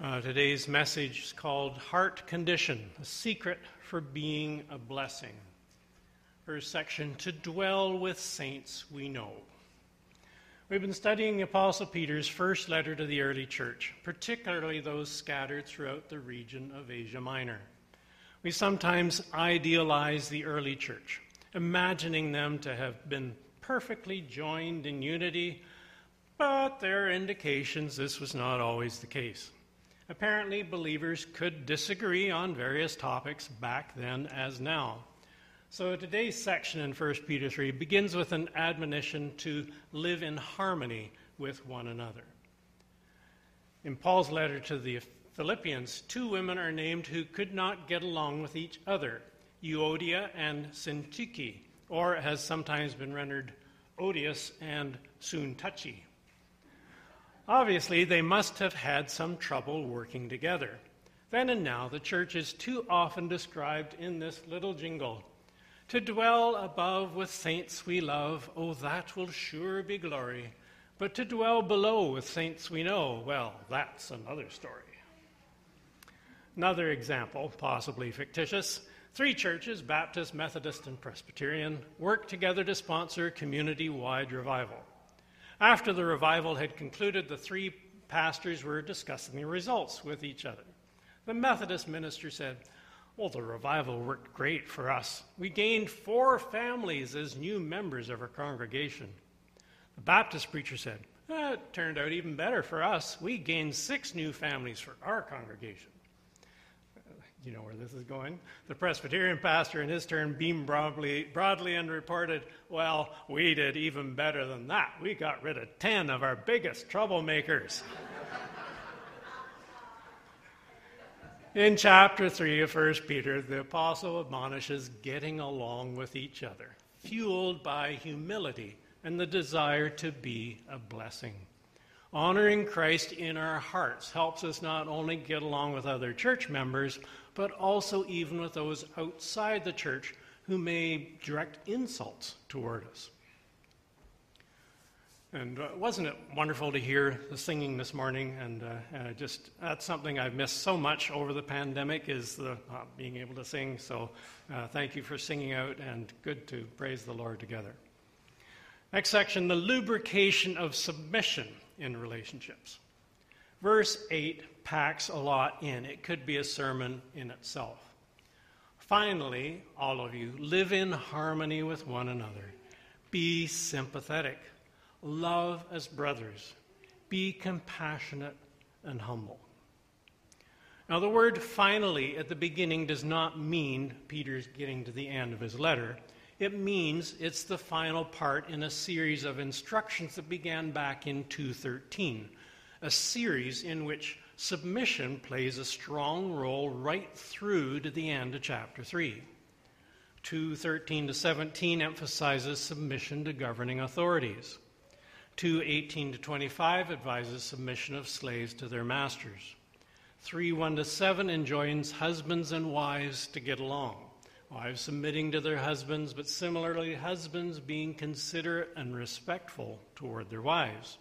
Uh, today's message is called Heart Condition, a secret for being a blessing. First section, to dwell with saints we know. We've been studying Apostle Peter's first letter to the early church, particularly those scattered throughout the region of Asia Minor. We sometimes idealize the early church, imagining them to have been perfectly joined in unity, but there are indications this was not always the case. Apparently, believers could disagree on various topics back then as now. So today's section in 1 Peter 3 begins with an admonition to live in harmony with one another. In Paul's letter to the Philippians, two women are named who could not get along with each other Euodia and Syntyche, or has sometimes been rendered odious and soon touchy. Obviously, they must have had some trouble working together. Then and now, the church is too often described in this little jingle To dwell above with saints we love, oh, that will sure be glory. But to dwell below with saints we know, well, that's another story. Another example, possibly fictitious. Three churches, Baptist, Methodist, and Presbyterian, work together to sponsor community wide revival. After the revival had concluded, the three pastors were discussing the results with each other. The Methodist minister said, Well, the revival worked great for us. We gained four families as new members of our congregation. The Baptist preacher said, It turned out even better for us. We gained six new families for our congregation you know where this is going. The Presbyterian pastor, in his turn, beamed broadly, broadly and reported, Well, we did even better than that. We got rid of 10 of our biggest troublemakers. in chapter 3 of 1 Peter, the apostle admonishes getting along with each other, fueled by humility and the desire to be a blessing. Honoring Christ in our hearts helps us not only get along with other church members, but also even with those outside the church who may direct insults toward us. And uh, wasn't it wonderful to hear the singing this morning? And uh, just that's something I've missed so much over the pandemic is the uh, being able to sing. So uh, thank you for singing out, and good to praise the Lord together. Next section: the lubrication of submission in relationships. Verse 8 packs a lot in. It could be a sermon in itself. Finally, all of you, live in harmony with one another. Be sympathetic. Love as brothers. Be compassionate and humble. Now, the word finally at the beginning does not mean Peter's getting to the end of his letter. It means it's the final part in a series of instructions that began back in 213 a series in which submission plays a strong role right through to the end of chapter 3. 2:13 to 17 emphasizes submission to governing authorities. 2:18 to 25 advises submission of slaves to their masters. 3 1 to 7 enjoins husbands and wives to get along. Wives submitting to their husbands, but similarly husbands being considerate and respectful toward their wives.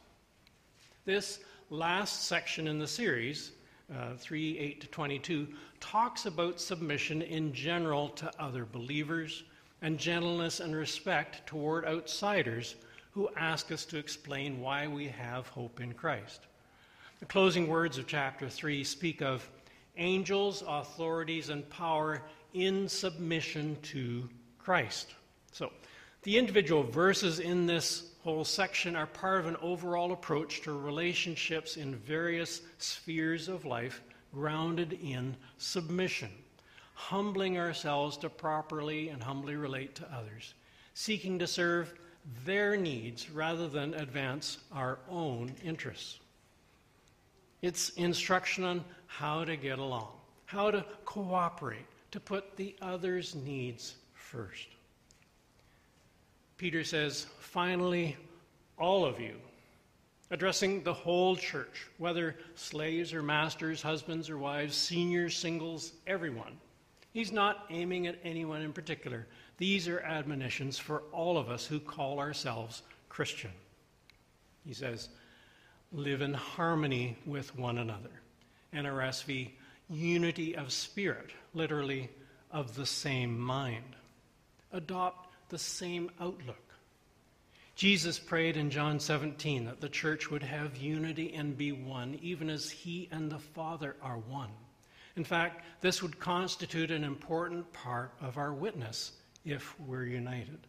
This last section in the series, uh, 3 8 to 22, talks about submission in general to other believers and gentleness and respect toward outsiders who ask us to explain why we have hope in Christ. The closing words of chapter 3 speak of angels, authorities, and power in submission to Christ. So, the individual verses in this whole section are part of an overall approach to relationships in various spheres of life grounded in submission, humbling ourselves to properly and humbly relate to others, seeking to serve their needs rather than advance our own interests. It's instruction on how to get along, how to cooperate, to put the other's needs first. Peter says, finally, all of you, addressing the whole church, whether slaves or masters, husbands or wives, seniors, singles, everyone. He's not aiming at anyone in particular. These are admonitions for all of us who call ourselves Christian. He says, live in harmony with one another. NRSV, unity of spirit, literally, of the same mind. Adopt the same outlook. Jesus prayed in John 17 that the church would have unity and be one, even as he and the Father are one. In fact, this would constitute an important part of our witness if we're united.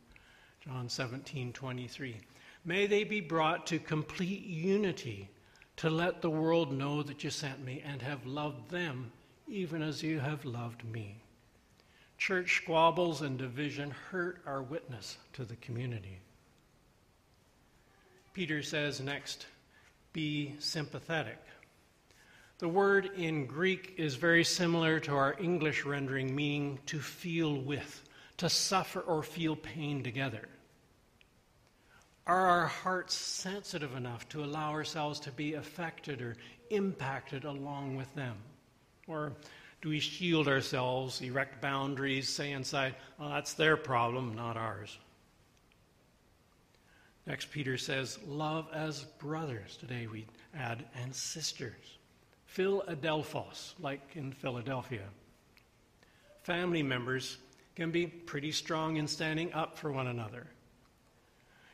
John 17, 23. May they be brought to complete unity to let the world know that you sent me and have loved them even as you have loved me. Church squabbles and division hurt our witness to the community. Peter says next, be sympathetic. The word in Greek is very similar to our English rendering, meaning to feel with, to suffer or feel pain together. Are our hearts sensitive enough to allow ourselves to be affected or impacted along with them? Or do we shield ourselves, erect boundaries, say inside, well, that's their problem, not ours? Next, Peter says, love as brothers. Today we add, and sisters. Philadelphos, like in Philadelphia. Family members can be pretty strong in standing up for one another.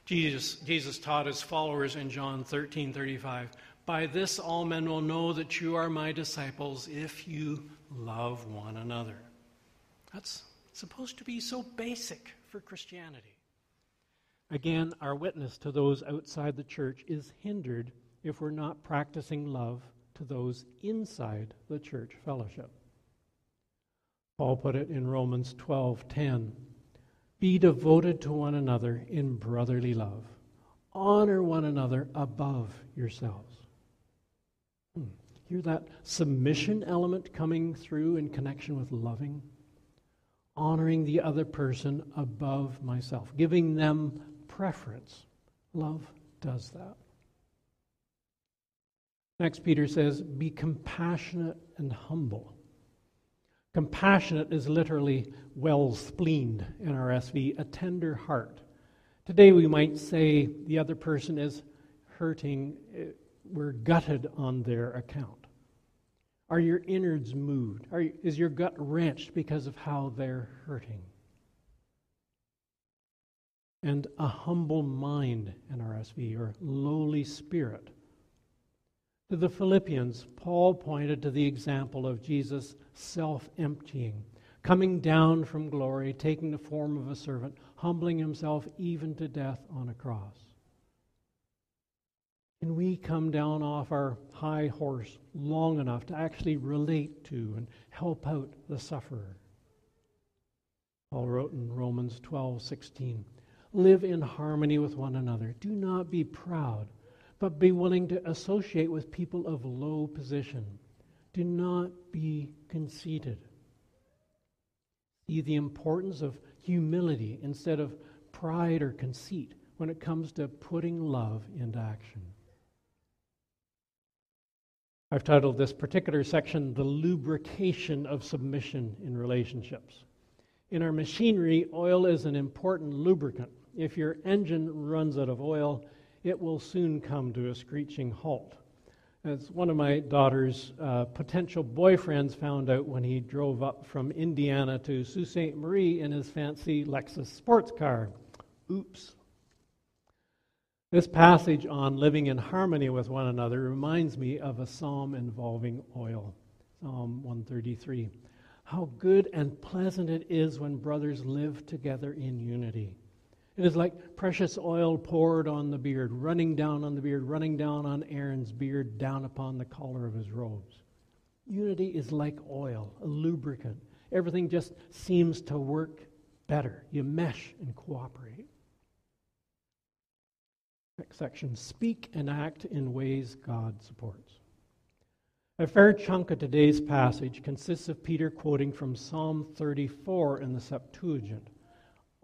Jesus, Jesus taught his followers in John 13 35, By this all men will know that you are my disciples if you love one another. That's supposed to be so basic for Christianity. Again, our witness to those outside the church is hindered if we're not practicing love to those inside the church fellowship. Paul put it in Romans 12:10. Be devoted to one another in brotherly love. Honor one another above yourselves. Hear that submission element coming through in connection with loving? Honoring the other person above myself, giving them preference. Love does that. Next, Peter says, Be compassionate and humble. Compassionate is literally well spleened in NRSV, a tender heart. Today we might say the other person is hurting, we're gutted on their account. Are your innards moved? Are, is your gut wrenched because of how they're hurting? And a humble mind in NRSV, or lowly spirit. To the Philippians, Paul pointed to the example of Jesus self emptying, coming down from glory, taking the form of a servant, humbling himself even to death on a cross. Can we come down off our high horse long enough to actually relate to and help out the sufferer? Paul wrote in Romans 12 16, Live in harmony with one another. Do not be proud but be willing to associate with people of low position. Do not be conceited. See the importance of humility instead of pride or conceit when it comes to putting love into action. I've titled this particular section The Lubrication of Submission in Relationships. In our machinery, oil is an important lubricant. If your engine runs out of oil, it will soon come to a screeching halt. As one of my daughter's uh, potential boyfriends found out when he drove up from Indiana to Sault Ste. Marie in his fancy Lexus sports car. Oops. This passage on living in harmony with one another reminds me of a psalm involving oil. Psalm 133. How good and pleasant it is when brothers live together in unity. It is like precious oil poured on the beard, running down on the beard, running down on Aaron's beard, down upon the collar of his robes. Unity is like oil, a lubricant. Everything just seems to work better. You mesh and cooperate. Next section Speak and act in ways God supports. A fair chunk of today's passage consists of Peter quoting from Psalm 34 in the Septuagint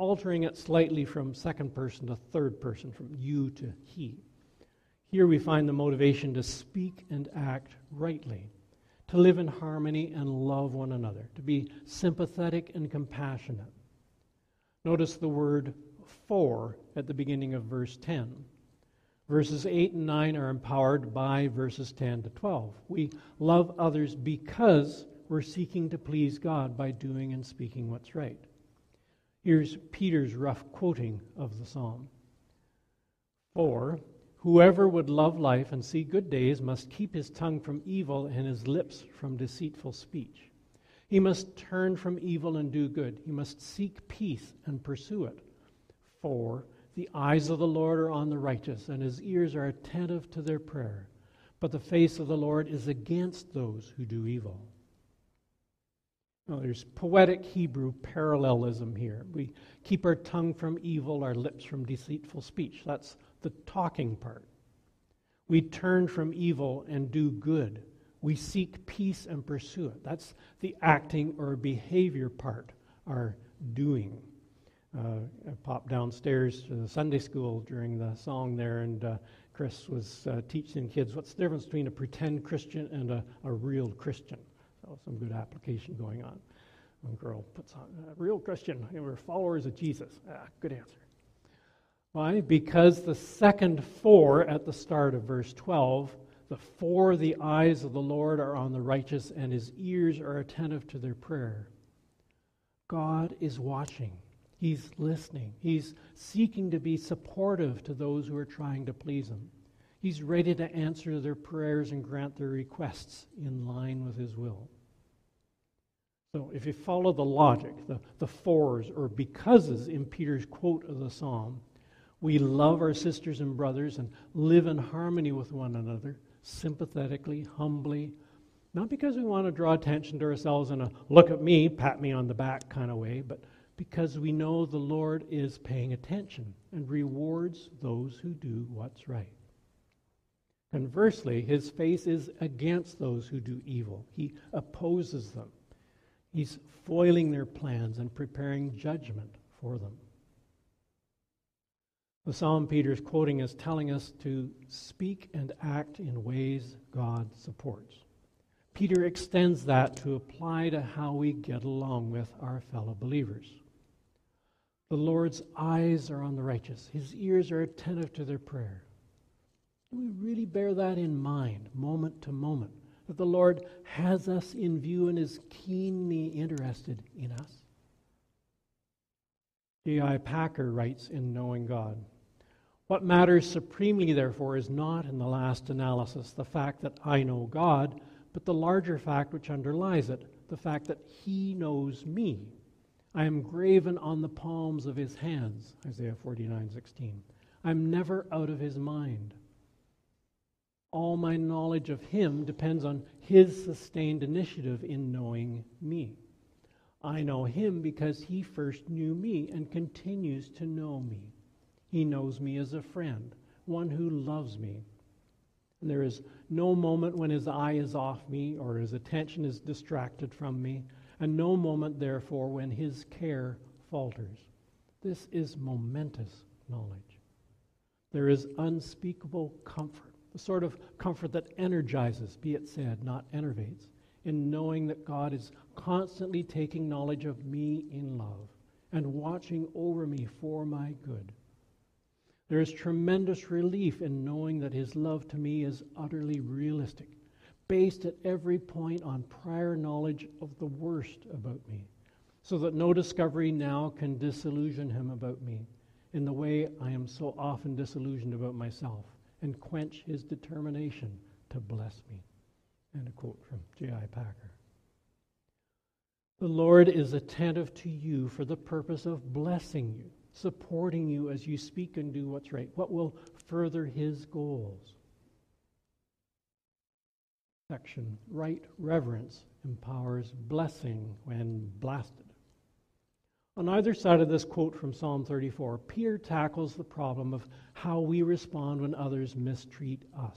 altering it slightly from second person to third person, from you to he. Here we find the motivation to speak and act rightly, to live in harmony and love one another, to be sympathetic and compassionate. Notice the word for at the beginning of verse 10. Verses 8 and 9 are empowered by verses 10 to 12. We love others because we're seeking to please God by doing and speaking what's right. Here's Peter's rough quoting of the psalm. For whoever would love life and see good days must keep his tongue from evil and his lips from deceitful speech. He must turn from evil and do good. He must seek peace and pursue it. For the eyes of the Lord are on the righteous, and his ears are attentive to their prayer. But the face of the Lord is against those who do evil. There's poetic Hebrew parallelism here. We keep our tongue from evil, our lips from deceitful speech. That's the talking part. We turn from evil and do good. We seek peace and pursue it. That's the acting or behavior part, our doing. Uh, I popped downstairs to the Sunday school during the song there, and uh, Chris was uh, teaching kids what's the difference between a pretend Christian and a, a real Christian. So, some good application going on. One girl puts on, a real Christian, we're followers of Jesus. Ah, good answer. Why? Because the second for at the start of verse 12, the for the eyes of the Lord are on the righteous, and his ears are attentive to their prayer. God is watching. He's listening. He's seeking to be supportive to those who are trying to please Him. He's ready to answer their prayers and grant their requests in line with His will. So, if you follow the logic, the, the fors or becauses in Peter's quote of the psalm, we love our sisters and brothers and live in harmony with one another, sympathetically, humbly, not because we want to draw attention to ourselves in a look at me, pat me on the back kind of way, but because we know the Lord is paying attention and rewards those who do what's right. Conversely, his face is against those who do evil. He opposes them. He's foiling their plans and preparing judgment for them. The psalm Peter is quoting is telling us to speak and act in ways God supports. Peter extends that to apply to how we get along with our fellow believers. The Lord's eyes are on the righteous, his ears are attentive to their prayer. We really bear that in mind, moment to moment, that the Lord has us in view and is keenly interested in us. J.I. Packer writes in Knowing God What matters supremely, therefore, is not in the last analysis the fact that I know God, but the larger fact which underlies it, the fact that He knows me I am graven on the palms of his hands, Isaiah 49 16. I'm never out of his mind. All my knowledge of him depends on his sustained initiative in knowing me. I know him because he first knew me and continues to know me. He knows me as a friend, one who loves me. And there is no moment when his eye is off me or his attention is distracted from me and no moment, therefore, when his care falters. This is momentous knowledge. There is unspeakable comfort, the sort of comfort that energizes, be it said, not enervates, in knowing that God is constantly taking knowledge of me in love and watching over me for my good. There is tremendous relief in knowing that his love to me is utterly realistic based at every point on prior knowledge of the worst about me, so that no discovery now can disillusion him about me in the way I am so often disillusioned about myself and quench his determination to bless me. And a quote from J.I. Packer. The Lord is attentive to you for the purpose of blessing you, supporting you as you speak and do what's right, what will further his goals section right reverence empowers blessing when blasted. On either side of this quote from Psalm 34, Peter tackles the problem of how we respond when others mistreat us.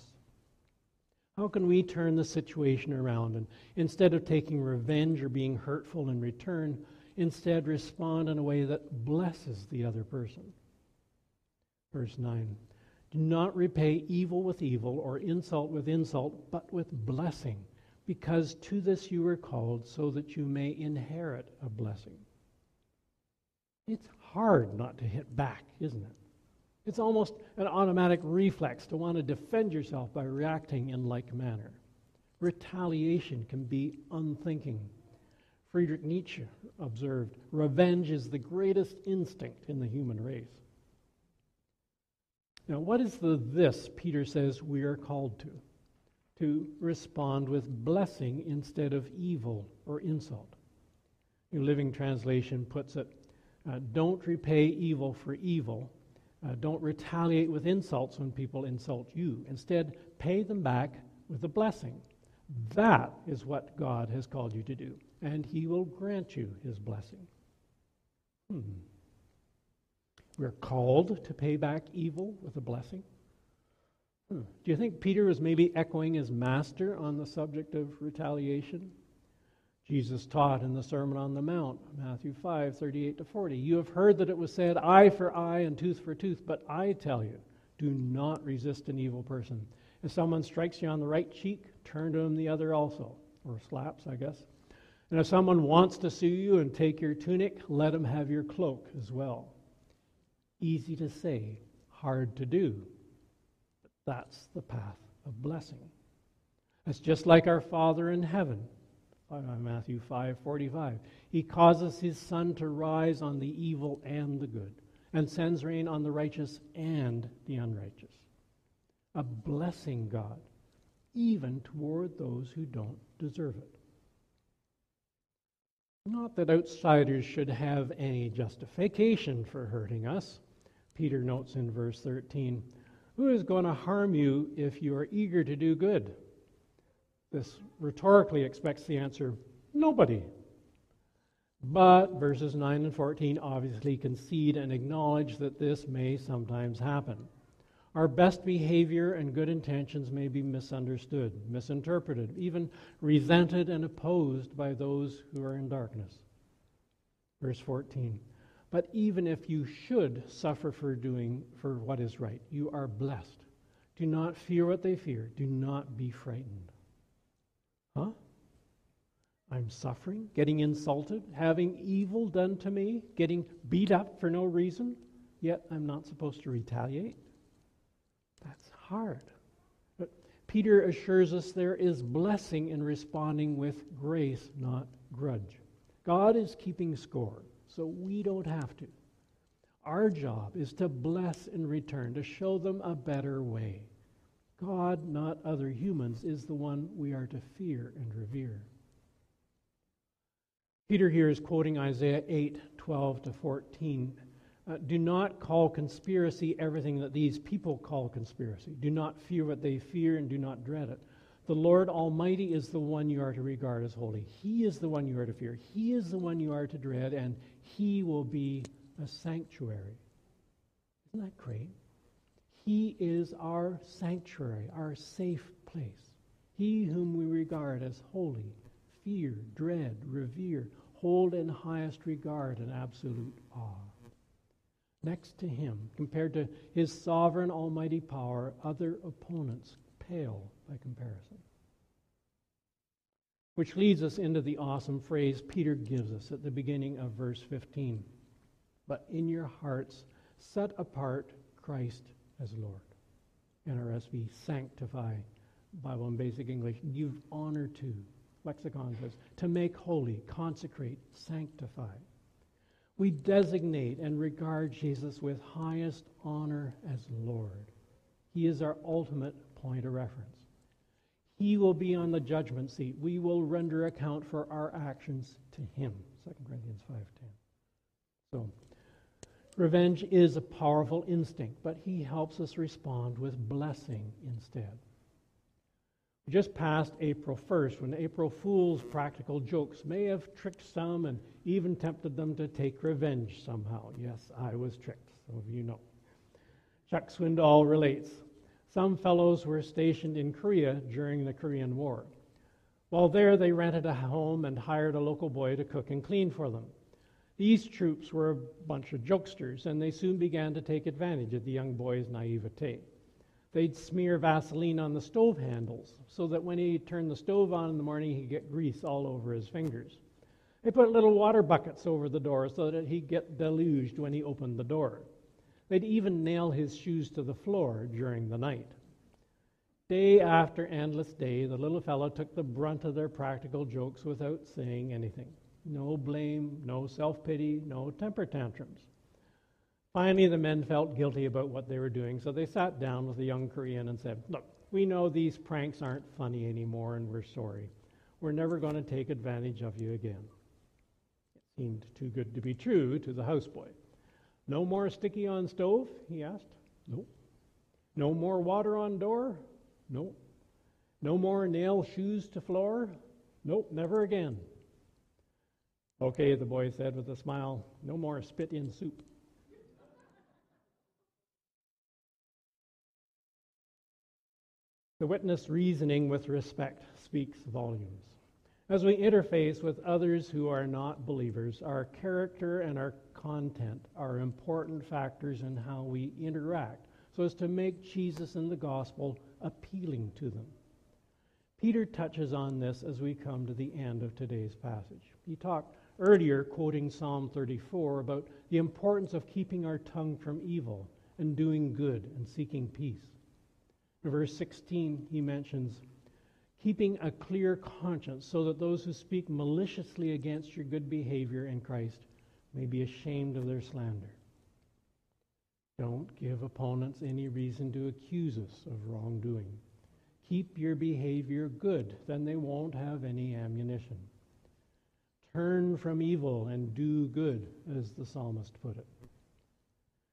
How can we turn the situation around and instead of taking revenge or being hurtful in return, instead respond in a way that blesses the other person? Verse 9 do not repay evil with evil or insult with insult, but with blessing, because to this you were called, so that you may inherit a blessing. It's hard not to hit back, isn't it? It's almost an automatic reflex to want to defend yourself by reacting in like manner. Retaliation can be unthinking. Friedrich Nietzsche observed revenge is the greatest instinct in the human race. Now, what is the this Peter says we are called to? To respond with blessing instead of evil or insult. New Living Translation puts it uh, don't repay evil for evil. Uh, don't retaliate with insults when people insult you. Instead, pay them back with a blessing. That is what God has called you to do, and He will grant you His blessing. Hmm. We're called to pay back evil with a blessing. Hmm. Do you think Peter was maybe echoing his master on the subject of retaliation? Jesus taught in the Sermon on the Mount, Matthew 5, 38 to 40. You have heard that it was said, eye for eye and tooth for tooth, but I tell you, do not resist an evil person. If someone strikes you on the right cheek, turn to him the other also, or slaps, I guess. And if someone wants to sue you and take your tunic, let him have your cloak as well. Easy to say, hard to do. But that's the path of blessing. It's just like our Father in heaven. Matthew 5:45. He causes his sun to rise on the evil and the good, and sends rain on the righteous and the unrighteous. A blessing God, even toward those who don't deserve it. Not that outsiders should have any justification for hurting us. Peter notes in verse 13, Who is going to harm you if you are eager to do good? This rhetorically expects the answer nobody. But verses 9 and 14 obviously concede and acknowledge that this may sometimes happen. Our best behavior and good intentions may be misunderstood, misinterpreted, even resented and opposed by those who are in darkness. Verse 14. But even if you should suffer for doing for what is right, you are blessed. Do not fear what they fear. Do not be frightened. Huh? I'm suffering, getting insulted, having evil done to me, getting beat up for no reason, yet I'm not supposed to retaliate? That's hard. But Peter assures us there is blessing in responding with grace, not grudge. God is keeping score, so we don't have to. Our job is to bless in return, to show them a better way. God, not other humans, is the one we are to fear and revere. Peter here is quoting Isaiah 8 12 to 14. Uh, do not call conspiracy everything that these people call conspiracy. Do not fear what they fear and do not dread it. The Lord Almighty is the one you are to regard as holy. He is the one you are to fear. He is the one you are to dread, and He will be a sanctuary. Isn't that great? He is our sanctuary, our safe place. He whom we regard as holy, fear, dread, revere, hold in highest regard and absolute awe. Next to him, compared to his sovereign almighty power, other opponents pale by comparison. Which leads us into the awesome phrase Peter gives us at the beginning of verse 15. But in your hearts, set apart Christ as Lord. NRSV, sanctify. Bible in Basic English, give honor to. Lexicon says, to make holy, consecrate, sanctify. We designate and regard Jesus with highest honor as Lord. He is our ultimate point of reference. He will be on the judgment seat. We will render account for our actions to him. 2 Corinthians 5:10. So, Revenge is a powerful instinct, but he helps us respond with blessing instead. We just passed April 1st when April Fool's practical jokes may have tricked some and even tempted them to take revenge somehow. Yes, I was tricked, some of you know. Chuck Swindoll relates Some fellows were stationed in Korea during the Korean War. While there, they rented a home and hired a local boy to cook and clean for them. These troops were a bunch of jokesters, and they soon began to take advantage of the young boy's naivete. They'd smear Vaseline on the stove handles so that when he turned the stove on in the morning, he'd get grease all over his fingers. They put little water buckets over the door so that he'd get deluged when he opened the door. They'd even nail his shoes to the floor during the night. Day after endless day, the little fellow took the brunt of their practical jokes without saying anything. No blame, no self pity, no temper tantrums. Finally, the men felt guilty about what they were doing, so they sat down with the young Korean and said, Look, we know these pranks aren't funny anymore, and we're sorry. We're never going to take advantage of you again. It seemed too good to be true to the houseboy. No more sticky on stove? he asked. Nope. No more water on door? Nope. No more nail shoes to floor? Nope, never again. Okay, the boy said with a smile, no more spit in soup. The witness reasoning with respect speaks volumes. As we interface with others who are not believers, our character and our content are important factors in how we interact so as to make Jesus and the gospel appealing to them. Peter touches on this as we come to the end of today's passage. He talked earlier, quoting Psalm 34, about the importance of keeping our tongue from evil and doing good and seeking peace. In verse 16, he mentions keeping a clear conscience so that those who speak maliciously against your good behavior in Christ may be ashamed of their slander. Don't give opponents any reason to accuse us of wrongdoing. Keep your behavior good, then they won't have any ammunition. Turn from evil and do good, as the psalmist put it.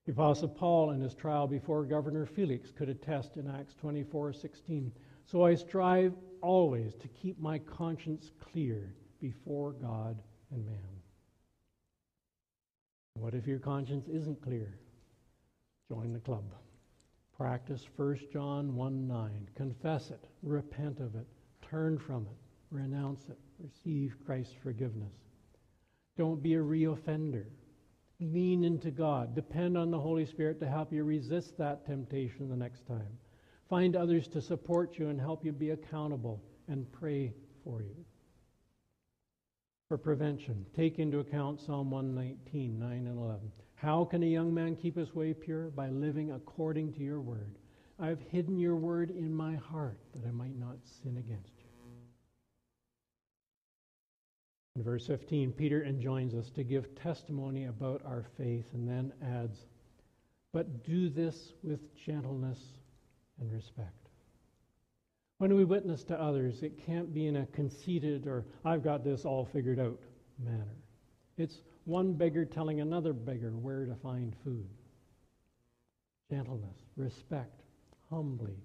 The Apostle Paul, in his trial before Governor Felix, could attest in Acts 24 16. So I strive always to keep my conscience clear before God and man. What if your conscience isn't clear? Join the club. Practice 1 John 1 9. Confess it, repent of it, turn from it, renounce it, receive Christ's forgiveness. Don't be a reoffender. Lean into God. Depend on the Holy Spirit to help you resist that temptation the next time. Find others to support you and help you be accountable and pray for you. For prevention, take into account Psalm 119, 9 and 11. How can a young man keep his way pure? By living according to your word. I have hidden your word in my heart that I might not sin against you. In verse 15, Peter enjoins us to give testimony about our faith and then adds, But do this with gentleness and respect. When we witness to others, it can't be in a conceited or I've got this all figured out manner. It's one beggar telling another beggar where to find food. Gentleness, respect, humbly,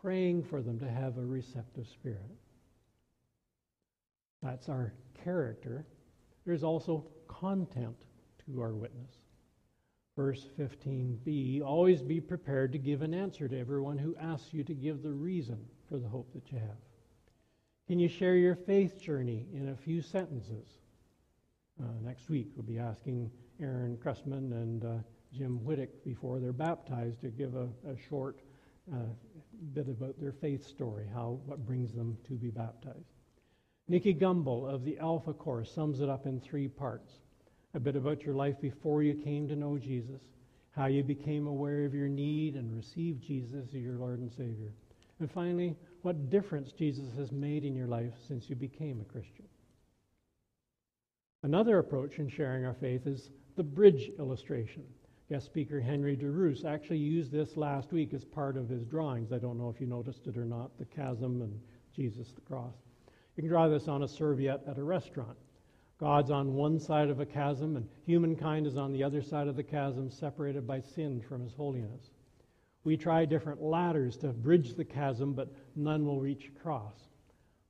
praying for them to have a receptive spirit. That's our character. There's also content to our witness. Verse 15b Always be prepared to give an answer to everyone who asks you to give the reason for the hope that you have. Can you share your faith journey in a few sentences? Uh, next week, we'll be asking Aaron Cressman and uh, Jim Whittick before they're baptized to give a, a short uh, bit about their faith story, how what brings them to be baptized. Nicky Gumbel of the Alpha Course sums it up in three parts. A bit about your life before you came to know Jesus, how you became aware of your need and received Jesus as your Lord and Savior. And finally, what difference Jesus has made in your life since you became a Christian. Another approach in sharing our faith is the bridge illustration. Guest speaker Henry DeRoos actually used this last week as part of his drawings. I don't know if you noticed it or not the chasm and Jesus the cross. You can draw this on a serviette at a restaurant. God's on one side of a chasm, and humankind is on the other side of the chasm, separated by sin from His holiness. We try different ladders to bridge the chasm, but none will reach across.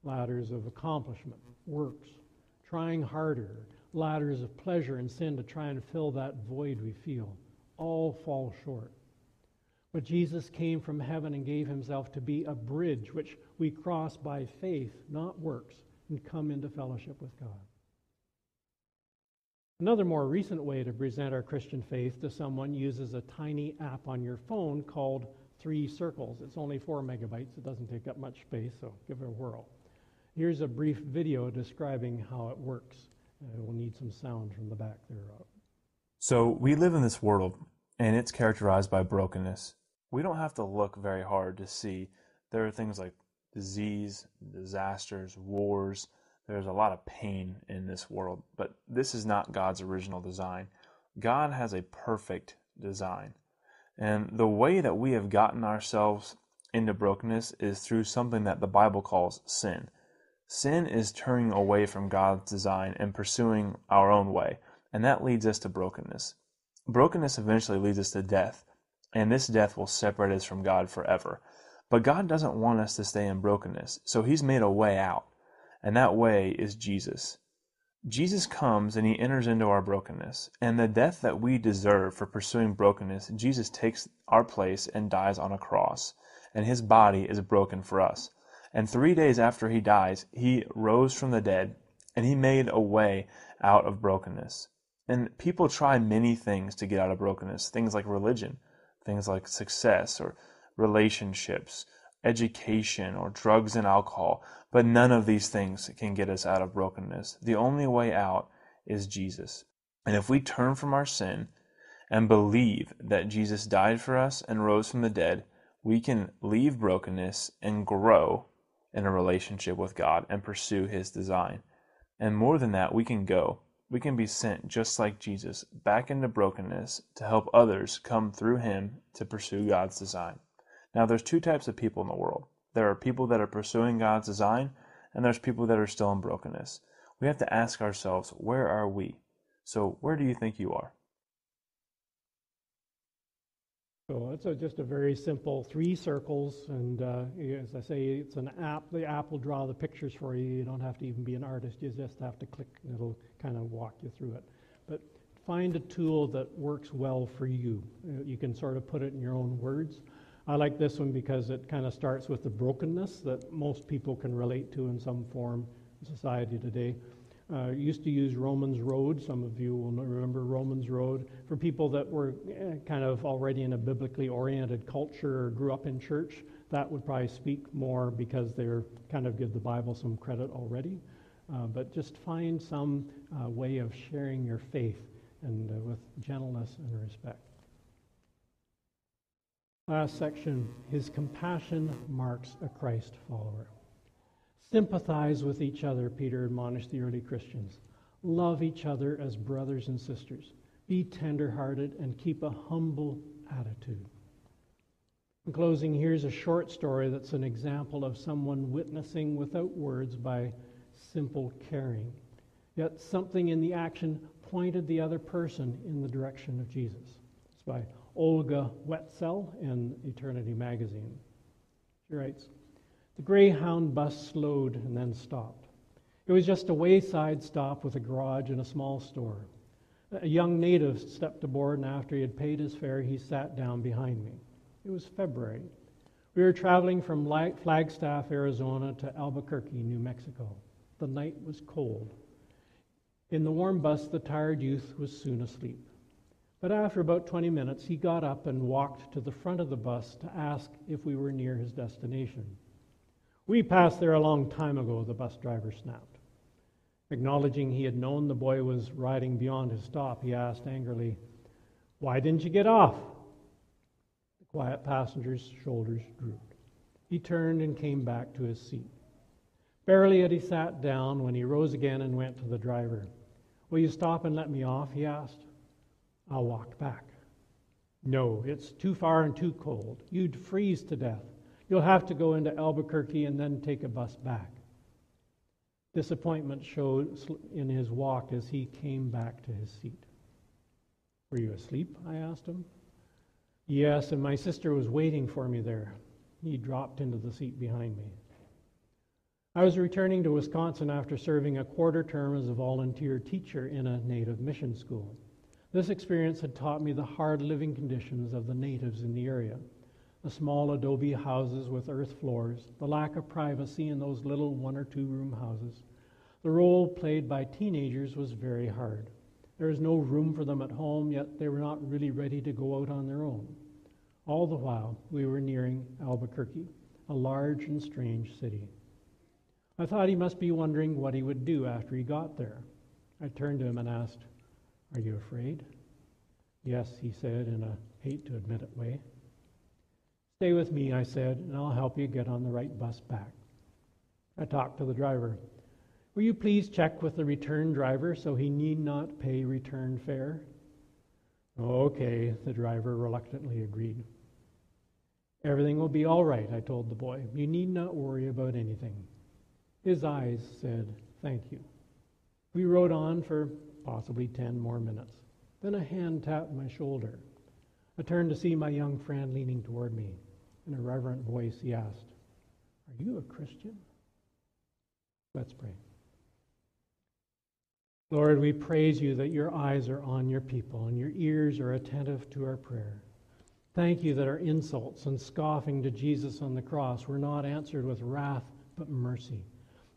Ladders of accomplishment, works, trying harder, ladders of pleasure and sin to try and fill that void we feel, all fall short. But Jesus came from heaven and gave himself to be a bridge which we cross by faith, not works, and come into fellowship with God. Another more recent way to present our Christian faith to someone uses a tiny app on your phone called Three Circles. It's only four megabytes, it doesn't take up much space, so give it a whirl. Here's a brief video describing how it works. Uh, we'll need some sound from the back there. So we live in this world and it's characterized by brokenness. We don't have to look very hard to see there are things like disease, disasters, wars. There's a lot of pain in this world, but this is not God's original design. God has a perfect design. And the way that we have gotten ourselves into brokenness is through something that the Bible calls sin. Sin is turning away from God's design and pursuing our own way, and that leads us to brokenness. Brokenness eventually leads us to death, and this death will separate us from God forever. But God doesn't want us to stay in brokenness, so He's made a way out, and that way is Jesus. Jesus comes and He enters into our brokenness, and the death that we deserve for pursuing brokenness, Jesus takes our place and dies on a cross, and His body is broken for us. And three days after He dies, He rose from the dead, and He made a way out of brokenness. And people try many things to get out of brokenness, things like religion, things like success or relationships, education, or drugs and alcohol. But none of these things can get us out of brokenness. The only way out is Jesus. And if we turn from our sin and believe that Jesus died for us and rose from the dead, we can leave brokenness and grow in a relationship with God and pursue His design. And more than that, we can go we can be sent just like Jesus back into brokenness to help others come through him to pursue God's design. Now there's two types of people in the world. There are people that are pursuing God's design and there's people that are still in brokenness. We have to ask ourselves, where are we? So where do you think you are? So it's a, just a very simple three circles, and uh, as I say, it's an app. The app will draw the pictures for you. You don't have to even be an artist. You just have to click, and it'll kind of walk you through it. But find a tool that works well for you. Uh, you can sort of put it in your own words. I like this one because it kind of starts with the brokenness that most people can relate to in some form in society today. Uh, used to use Romans Road. Some of you will remember Romans Road. For people that were eh, kind of already in a biblically oriented culture or grew up in church, that would probably speak more because they're kind of give the Bible some credit already. Uh, but just find some uh, way of sharing your faith and uh, with gentleness and respect. Last section His compassion marks a Christ follower. Sympathize with each other, Peter admonished the early Christians. Love each other as brothers and sisters. Be tenderhearted and keep a humble attitude. In closing, here's a short story that's an example of someone witnessing without words by simple caring. Yet something in the action pointed the other person in the direction of Jesus. It's by Olga Wetzel in Eternity Magazine. She writes, the Greyhound bus slowed and then stopped. It was just a wayside stop with a garage and a small store. A young native stepped aboard, and after he had paid his fare, he sat down behind me. It was February. We were traveling from Flagstaff, Arizona to Albuquerque, New Mexico. The night was cold. In the warm bus, the tired youth was soon asleep. But after about 20 minutes, he got up and walked to the front of the bus to ask if we were near his destination. We passed there a long time ago, the bus driver snapped. Acknowledging he had known the boy was riding beyond his stop, he asked angrily, Why didn't you get off? The quiet passenger's shoulders drooped. He turned and came back to his seat. Barely had he sat down when he rose again and went to the driver. Will you stop and let me off? he asked. I walked back. No, it's too far and too cold. You'd freeze to death. You'll have to go into Albuquerque and then take a bus back. Disappointment showed in his walk as he came back to his seat. Were you asleep? I asked him. Yes, and my sister was waiting for me there. He dropped into the seat behind me. I was returning to Wisconsin after serving a quarter term as a volunteer teacher in a native mission school. This experience had taught me the hard living conditions of the natives in the area the small adobe houses with earth floors, the lack of privacy in those little one or two room houses. The role played by teenagers was very hard. There was no room for them at home, yet they were not really ready to go out on their own. All the while, we were nearing Albuquerque, a large and strange city. I thought he must be wondering what he would do after he got there. I turned to him and asked, Are you afraid? Yes, he said in a hate to admit it way. Stay with me, I said, and I'll help you get on the right bus back. I talked to the driver. Will you please check with the return driver so he need not pay return fare? Okay, the driver reluctantly agreed. Everything will be all right, I told the boy. You need not worry about anything. His eyes said, Thank you. We rode on for possibly ten more minutes. Then a hand tapped my shoulder. I turned to see my young friend leaning toward me. In a reverent voice, he asked, Are you a Christian? Let's pray. Lord, we praise you that your eyes are on your people and your ears are attentive to our prayer. Thank you that our insults and scoffing to Jesus on the cross were not answered with wrath but mercy,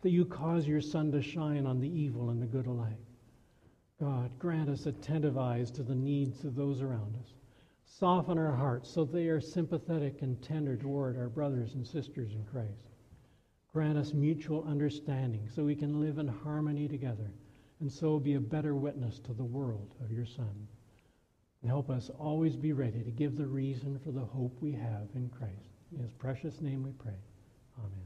that you cause your sun to shine on the evil and the good alike. God, grant us attentive eyes to the needs of those around us. Soften our hearts so they are sympathetic and tender toward our brothers and sisters in Christ. Grant us mutual understanding so we can live in harmony together and so be a better witness to the world of your Son. And help us always be ready to give the reason for the hope we have in Christ. In his precious name we pray. Amen.